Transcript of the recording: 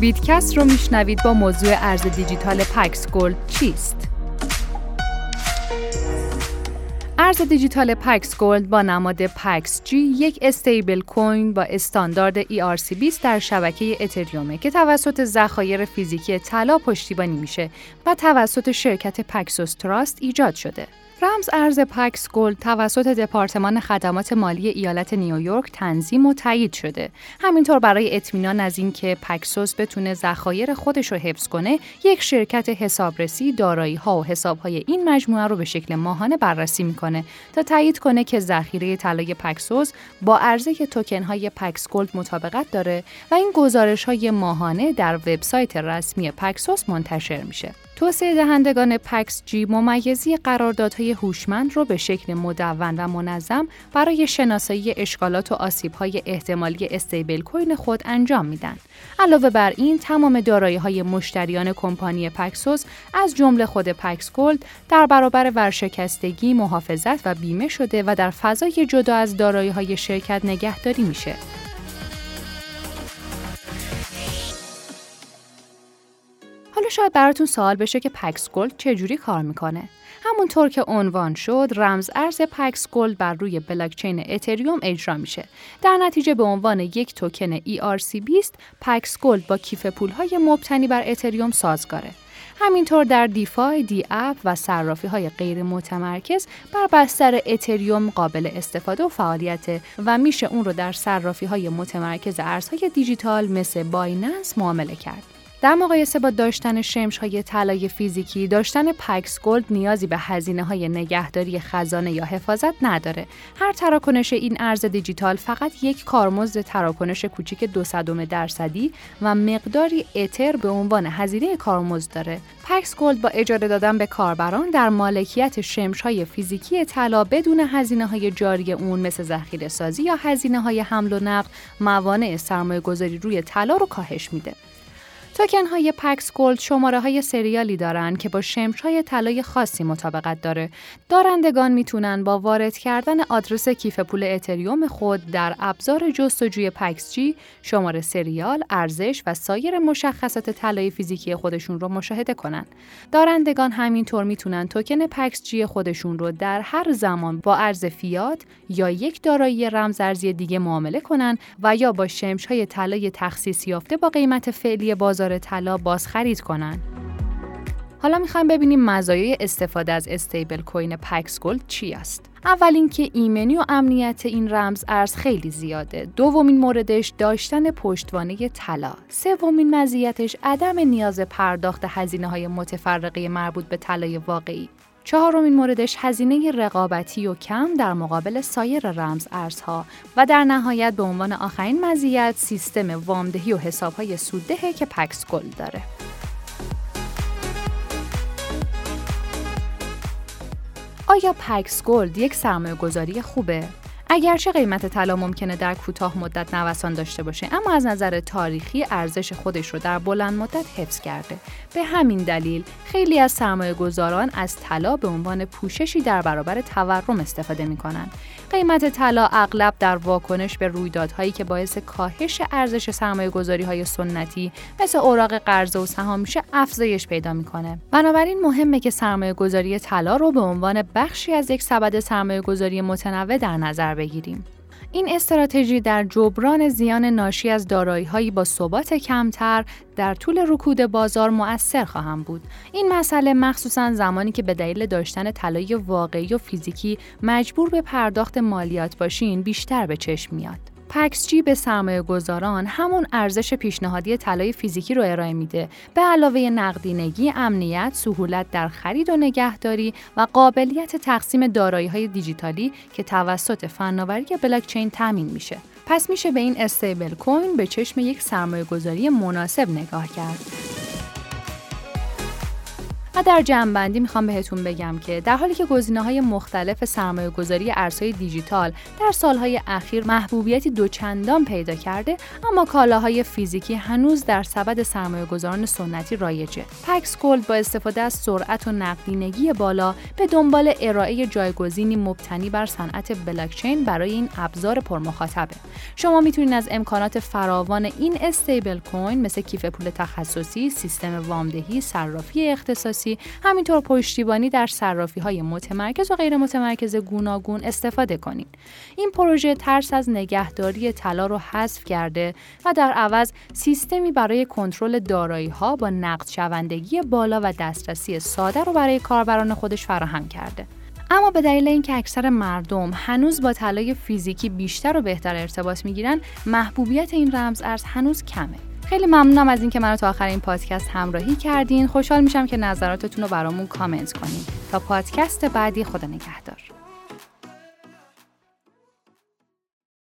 بیتکست رو میشنوید با موضوع ارز دیجیتال PAX Gold چیست؟ ارز دیجیتال PAX Gold با نماد PAXG یک stablecoin با استاندارد ERC20 در شبکه اتریومه که توسط ذخایر فیزیکی طلا پشتیبانی میشه و توسط شرکت Paxos Trust ایجاد شده. رمز ارز PAX Gold توسط دپارتمان خدمات مالی ایالت نیویورک تنظیم و تایید شده. همینطور برای اطمینان از اینکه Paxos بتونه ذخایر خودش رو حفظ کنه، یک شرکت حسابرسی دارایی ها و حساب های این مجموعه رو به شکل ماهانه بررسی می‌کنه تا تایید کنه که ذخیره طلای Paxos با عرضه توکن های PAX Gold مطابقت داره و این گزارش های ماهانه در وبسایت رسمی Paxos منتشر میشه. توسعه دهندگان PAXG ممیزی قراردادهای هوشمند رو به شکل مدون و منظم برای شناسایی اشکالات و آسیب‌های احتمالی stablecoin خود انجام میدن. علاوه بر این تمام دارایی های مشتریان کمپانی Paxos از جمله خود PAX Gold در برابر ورشکستگی، محافظت و بیمه شده و در فضای جدا از دارایی های شرکت نگهداری میشه. شاید براتون سوال بشه که PAX Gold چجوری کار می‌کنه؟ همونطور که عنوان شد رمز ارز PAX Gold بر روی بلاکچین اتریوم اجرا میشه در نتیجه به عنوان یک توکن ERC20 PAX Gold با کیف پولهای مبتنی بر اتریوم سازگاره همینطور در DeFi، DApp و صرافی های غیر متمرکز بر بستر اتریوم قابل استفاده و فعالیته و میشه اون رو در صرافی های متمرکز ارزهای دیجیتال مثل Binance معامله کرد. در مقایسه با داشتن شمش های طلای فیزیکی، داشتن PAX Gold نیازی به هزینه های نگهداری خزانه یا حفاظت نداره. هر تراکنش این ارز دیجیتال فقط یک کارمزد تراکنش کوچیک دو درصدی و مقداری اتر به عنوان هزینه کارمزد داره. PAX Gold با اجازه دادن به کاربران در مالکیت شمش های فیزیکی طلا بدون هزینه های جاری اون مثل ذخیره سازی یا هزینه های حمل و نقل موانع سرمایه گذاری روی طلا رو کاهش میده. توکن های PAX Gold شماره های سریالی دارند که با شمش های طلای خاصی مطابقت داره. دارندگان می‌تونن با وارد کردن آدرس کیف پول اتریوم خود در ابزار جستجوی پکس جی شماره سریال، ارزش و سایر مشخصات طلای فیزیکی خودشون رو مشاهده کنن. دارندگان همینطور می‌تونن توکن پکس جی خودشون رو در هر زمان با ارز فیات یا یک دارایی رمز ارزی دیگه معامله کنن و یا با شمش های طلای تخصیص یافته با قیمت فعلی بازار بازار طلا باز خرید کنن. حالا می‌خوایم ببینیم مزایای استفاده از stablecoin PAX Gold چی است. اول اینکه ایمنی و امنیت این رمز ارز خیلی زیاده. دومین موردش داشتن پشتوانه طلا. سومین مزیتش عدم نیاز پرداخت هزینه های متفرقه مربوط به طلای واقعی. چهارمین موردش هزینه رقابتی و کم در مقابل سایر رمز ارزها و در نهایت به عنوان آخرین مزیت سیستم وامدهی و حسابهای سوددهه که PAX Gold داره. آیا PAX Gold یک سرمایه گذاری خوبه؟ اگرچه قیمت طلا ممکنه در کوتاه مدت نوسان داشته باشه اما از نظر تاریخی ارزش خودش رو در بلند مدت حفظ کرده به همین دلیل خیلی از سرمایه گذاران از طلا به عنوان پوششی در برابر تورم استفاده می کنند. قیمت طلا اغلب در واکنش به رویدادهایی که باعث کاهش ارزش سرمایه گذاری های سنتی مثل اوراق قرضه و سهام میشه افزایش پیدا می‌کنه. بنابراین مهمه که سرمایه گذاری طلا رو به عنوان بخشی از یک سبد سرمایه گذاری متنوع در نظر بگیریم. این استراتژی در جبران زیان ناشی از دارایی‌هایی با ثبات کمتر در طول رکود بازار مؤثر خواهم بود. این مسئله مخصوصا زمانی که به دلیل داشتن طلای واقعی و فیزیکی مجبور به پرداخت مالیات باشین بیشتر به چشم میاد. پکس جی به سرمایه گذاران همون ارزش پیشنهادی طلای فیزیکی رو ارائه میده به علاوه نقدینگی، امنیت، سهولت در خرید و نگهداری و قابلیت تقسیم دارایی های دیجیتالی که توسط فناوری بلاکچین تامین میشه. پس میشه به این استیبل کوین به چشم یک سرمایه گذاری مناسب نگاه کرد. در جمعبندی می‌خوام بهتون بگم که در حالی که گزینه های مختلف سرمایه گذاری ارزهای دیجیتال در سالهای اخیر محبوبیتی دوچندان پیدا کرده اما کالاهای فیزیکی هنوز در سبد سرمایه گذاران سنتی رایجه. پکس گولد با استفاده از سرعت و نقدینگی بالا به دنبال ارائه جایگزینی مبتنی بر صنعت بلاکچین برای این ابزار پرمخاطبه. شما می‌تونید از امکانات فراوان این استیبل کوین مثل کیف پول تخصصی، سیستم وامدهی، صرافی اختصاصی، همینطور پشتیبانی در صرافی های متمرکز و غیر متمرکز گوناگون استفاده کنید. این پروژه ترس از نگهداری طلا رو حذف کرده و در عوض سیستمی برای کنترل دارایی ها با نقد شوندگی بالا و دسترسی ساده رو برای کاربران خودش فراهم کرده. اما به دلیل اینکه اکثر مردم هنوز با طلای فیزیکی بیشتر و بهتر ارتباط می‌گیرن محبوبیت این رمز ارز هنوز کمه خیلی ممنونم از اینکه منو تا آخر این پادکست همراهی کردین. خوشحال میشم که نظراتتون رو برامون کامنت کنین. تا پادکست بعدی خدا نگهدار.